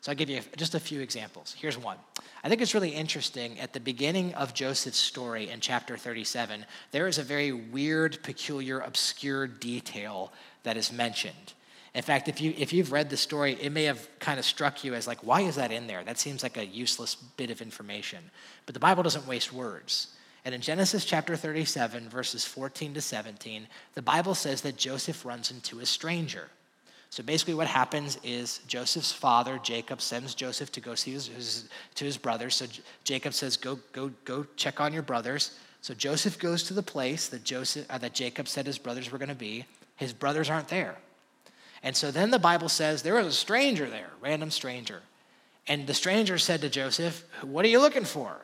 So I'll give you just a few examples. Here's one. I think it's really interesting. At the beginning of Joseph's story in chapter 37, there is a very weird, peculiar, obscure detail that is mentioned. In fact, if, you, if you've read the story, it may have kind of struck you as like, why is that in there? That seems like a useless bit of information. But the Bible doesn't waste words. And in Genesis chapter 37, verses 14 to 17, the Bible says that Joseph runs into a stranger. So basically, what happens is Joseph's father, Jacob, sends Joseph to go see his, his, to his brothers. So Jacob says, "Go, go, go, check on your brothers." So Joseph goes to the place that Joseph, uh, that Jacob said his brothers were going to be. His brothers aren't there. And so then the Bible says there was a stranger there, random stranger. And the stranger said to Joseph, What are you looking for?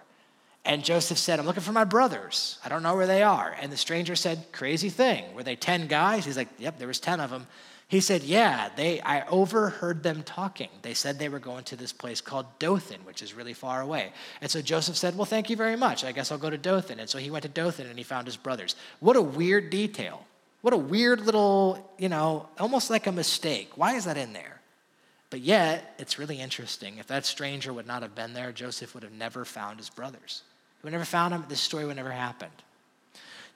And Joseph said, I'm looking for my brothers. I don't know where they are. And the stranger said, Crazy thing. Were they 10 guys? He's like, Yep, there was 10 of them. He said, Yeah, they I overheard them talking. They said they were going to this place called Dothan, which is really far away. And so Joseph said, Well, thank you very much. I guess I'll go to Dothan. And so he went to Dothan and he found his brothers. What a weird detail. What a weird little, you know, almost like a mistake. Why is that in there? But yet, it's really interesting. If that stranger would not have been there, Joseph would have never found his brothers. He would never found them. This story would never happened.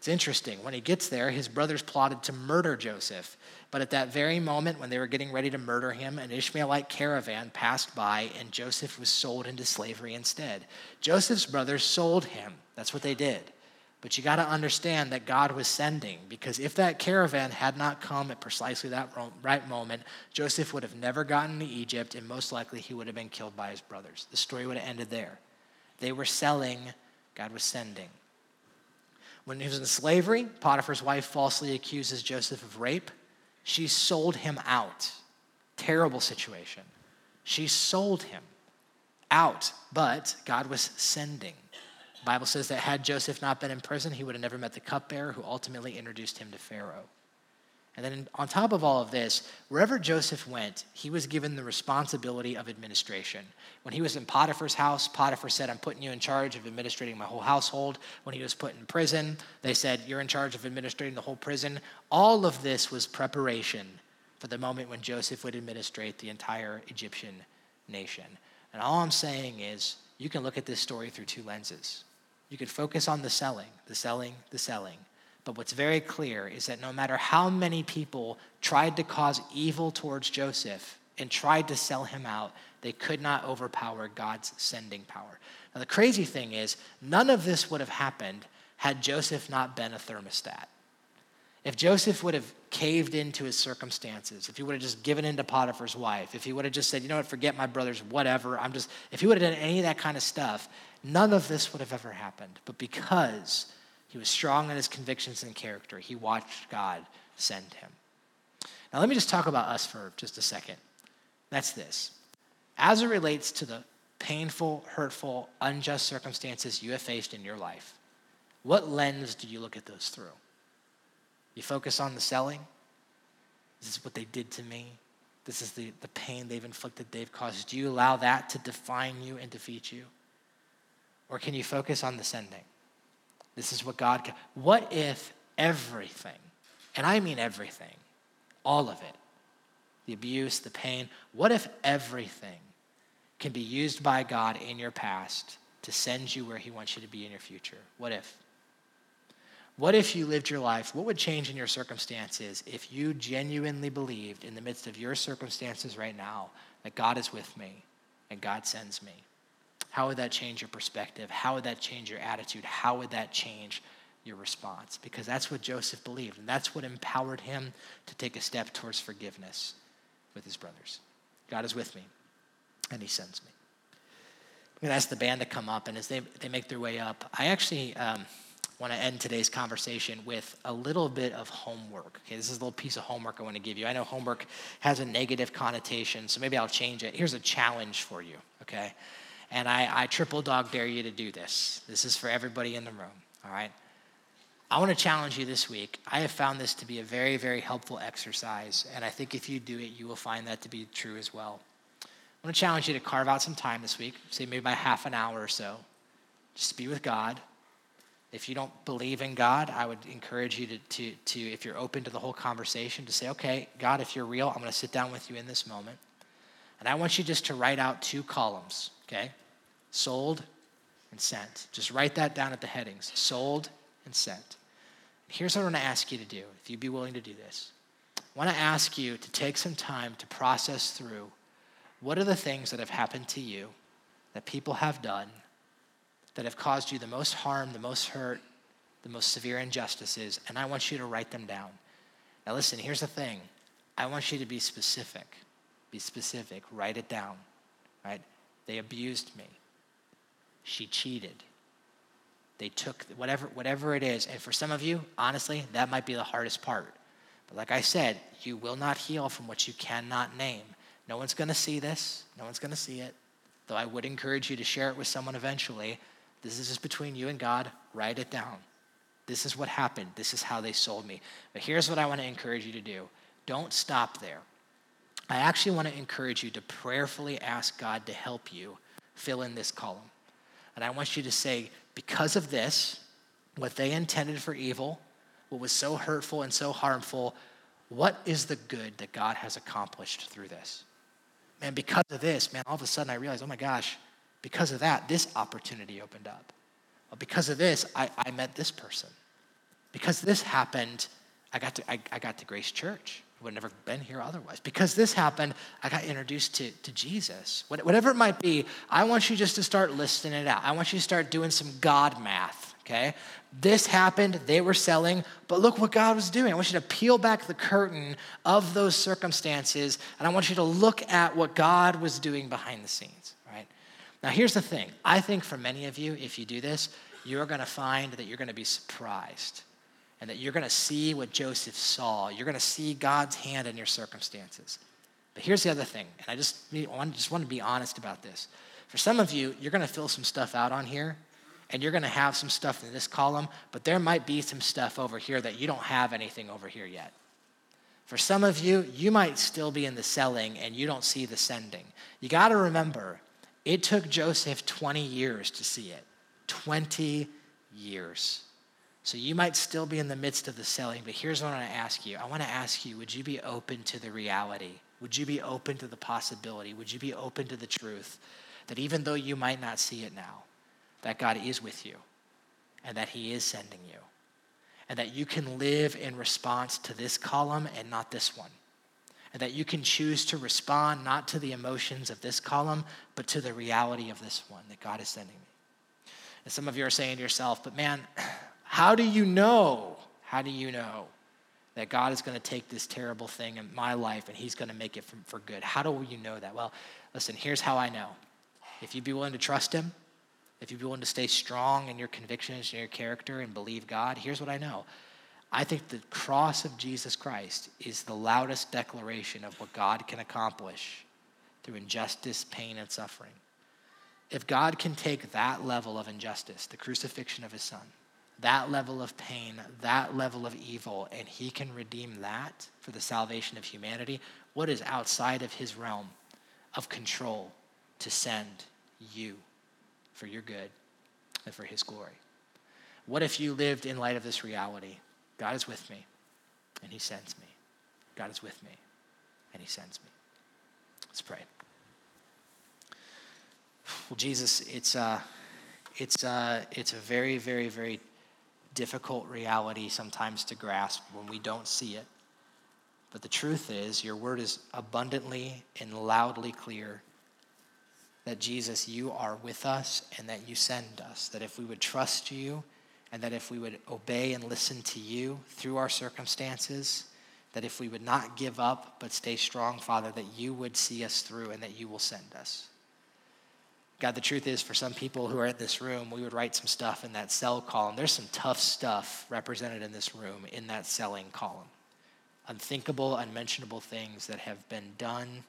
It's interesting. When he gets there, his brothers plotted to murder Joseph. But at that very moment, when they were getting ready to murder him, an Ishmaelite caravan passed by and Joseph was sold into slavery instead. Joseph's brothers sold him. That's what they did. But you got to understand that God was sending because if that caravan had not come at precisely that right moment, Joseph would have never gotten to Egypt and most likely he would have been killed by his brothers. The story would have ended there. They were selling, God was sending. When he was in slavery, Potiphar's wife falsely accuses Joseph of rape. She sold him out. Terrible situation. She sold him out, but God was sending. The Bible says that had Joseph not been in prison, he would have never met the cupbearer who ultimately introduced him to Pharaoh. And then on top of all of this, wherever Joseph went, he was given the responsibility of administration. When he was in Potiphar's house, Potiphar said, I'm putting you in charge of administrating my whole household. When he was put in prison, they said, You're in charge of administrating the whole prison. All of this was preparation for the moment when Joseph would administrate the entire Egyptian nation. And all I'm saying is, you can look at this story through two lenses. You could focus on the selling, the selling, the selling but what's very clear is that no matter how many people tried to cause evil towards Joseph and tried to sell him out, they could not overpower God's sending power. Now, the crazy thing is, none of this would have happened had Joseph not been a thermostat. If Joseph would have caved into his circumstances, if he would have just given in to Potiphar's wife, if he would have just said, you know what, forget my brothers, whatever, I'm just, if he would have done any of that kind of stuff, none of this would have ever happened. But because he was strong in his convictions and character. He watched God send him. Now, let me just talk about us for just a second. That's this. As it relates to the painful, hurtful, unjust circumstances you have faced in your life, what lens do you look at those through? You focus on the selling? This is what they did to me. This is the, the pain they've inflicted, they've caused. Do you allow that to define you and defeat you? Or can you focus on the sending? This is what God can. What if everything, and I mean everything, all of it, the abuse, the pain, what if everything can be used by God in your past to send you where He wants you to be in your future? What if? What if you lived your life? What would change in your circumstances if you genuinely believed in the midst of your circumstances right now that God is with me and God sends me? How would that change your perspective? How would that change your attitude? How would that change your response? Because that's what Joseph believed, and that's what empowered him to take a step towards forgiveness with his brothers. God is with me, and he sends me. I'm going to ask the band to come up, and as they, they make their way up, I actually um, want to end today's conversation with a little bit of homework. Okay, this is a little piece of homework I want to give you. I know homework has a negative connotation, so maybe I'll change it. Here's a challenge for you, okay? And I, I triple dog dare you to do this. This is for everybody in the room, all right? I want to challenge you this week. I have found this to be a very, very helpful exercise, and I think if you do it, you will find that to be true as well. I want to challenge you to carve out some time this week, say maybe by half an hour or so, just be with God. If you don't believe in God, I would encourage you to, to, to, if you're open to the whole conversation, to say, okay, God, if you're real, I'm going to sit down with you in this moment. And I want you just to write out two columns, okay? Sold and sent. Just write that down at the headings sold and sent. Here's what I want to ask you to do, if you'd be willing to do this. I want to ask you to take some time to process through what are the things that have happened to you, that people have done, that have caused you the most harm, the most hurt, the most severe injustices, and I want you to write them down. Now, listen, here's the thing I want you to be specific. Be specific. Write it down, right? They abused me. She cheated. They took whatever, whatever it is. And for some of you, honestly, that might be the hardest part. But like I said, you will not heal from what you cannot name. No one's going to see this. No one's going to see it. Though I would encourage you to share it with someone eventually. This is just between you and God. Write it down. This is what happened. This is how they sold me. But here's what I want to encourage you to do don't stop there. I actually want to encourage you to prayerfully ask God to help you fill in this column. And I want you to say, because of this, what they intended for evil, what was so hurtful and so harmful, what is the good that God has accomplished through this? Man, because of this, man, all of a sudden I realized, oh my gosh, because of that, this opportunity opened up. Well, because of this, I, I met this person. Because this happened, I got to, I, I got to Grace Church would have never been here otherwise. Because this happened, I got introduced to, to Jesus. Whatever it might be, I want you just to start listing it out. I want you to start doing some God math, okay? This happened, they were selling, but look what God was doing. I want you to peel back the curtain of those circumstances, and I want you to look at what God was doing behind the scenes, right? Now, here's the thing I think for many of you, if you do this, you're gonna find that you're gonna be surprised and that you're going to see what Joseph saw. You're going to see God's hand in your circumstances. But here's the other thing, and I just, I just want to be honest about this. For some of you, you're going to fill some stuff out on here, and you're going to have some stuff in this column, but there might be some stuff over here that you don't have anything over here yet. For some of you, you might still be in the selling and you don't see the sending. You got to remember, it took Joseph 20 years to see it. 20 years. So you might still be in the midst of the selling, but here's what I want to ask you. I want to ask you would you be open to the reality? Would you be open to the possibility? Would you be open to the truth that even though you might not see it now, that God is with you and that He is sending you? And that you can live in response to this column and not this one. And that you can choose to respond not to the emotions of this column, but to the reality of this one that God is sending me. And some of you are saying to yourself, but man, how do you know? How do you know that God is going to take this terrible thing in my life and He's going to make it for, for good? How do you know that? Well, listen, here's how I know. If you'd be willing to trust Him, if you'd be willing to stay strong in your convictions and your character and believe God, here's what I know. I think the cross of Jesus Christ is the loudest declaration of what God can accomplish through injustice, pain, and suffering. If God can take that level of injustice, the crucifixion of his son, that level of pain, that level of evil, and he can redeem that for the salvation of humanity, what is outside of his realm of control to send you for your good and for his glory? What if you lived in light of this reality? God is with me, and he sends me. God is with me, and he sends me. Let's pray. Well, Jesus, it's, uh, it's, uh, it's a very, very, very difficult reality sometimes to grasp when we don't see it. But the truth is, your word is abundantly and loudly clear that Jesus, you are with us and that you send us. That if we would trust you and that if we would obey and listen to you through our circumstances, that if we would not give up but stay strong, Father, that you would see us through and that you will send us. God, the truth is, for some people who are in this room, we would write some stuff in that sell column. There's some tough stuff represented in this room in that selling column. Unthinkable, unmentionable things that have been done.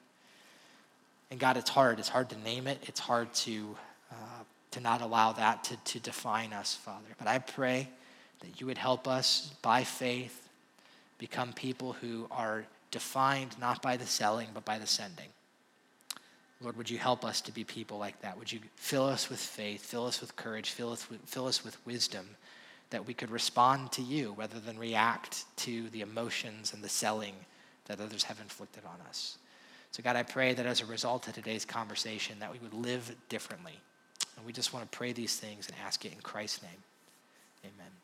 And God, it's hard. It's hard to name it. It's hard to, uh, to not allow that to, to define us, Father. But I pray that you would help us by faith become people who are defined not by the selling, but by the sending. Lord, would you help us to be people like that? Would you fill us with faith, fill us with courage, fill us with, fill us with wisdom that we could respond to you rather than react to the emotions and the selling that others have inflicted on us. So, God, I pray that as a result of today's conversation, that we would live differently. And we just want to pray these things and ask it in Christ's name. Amen.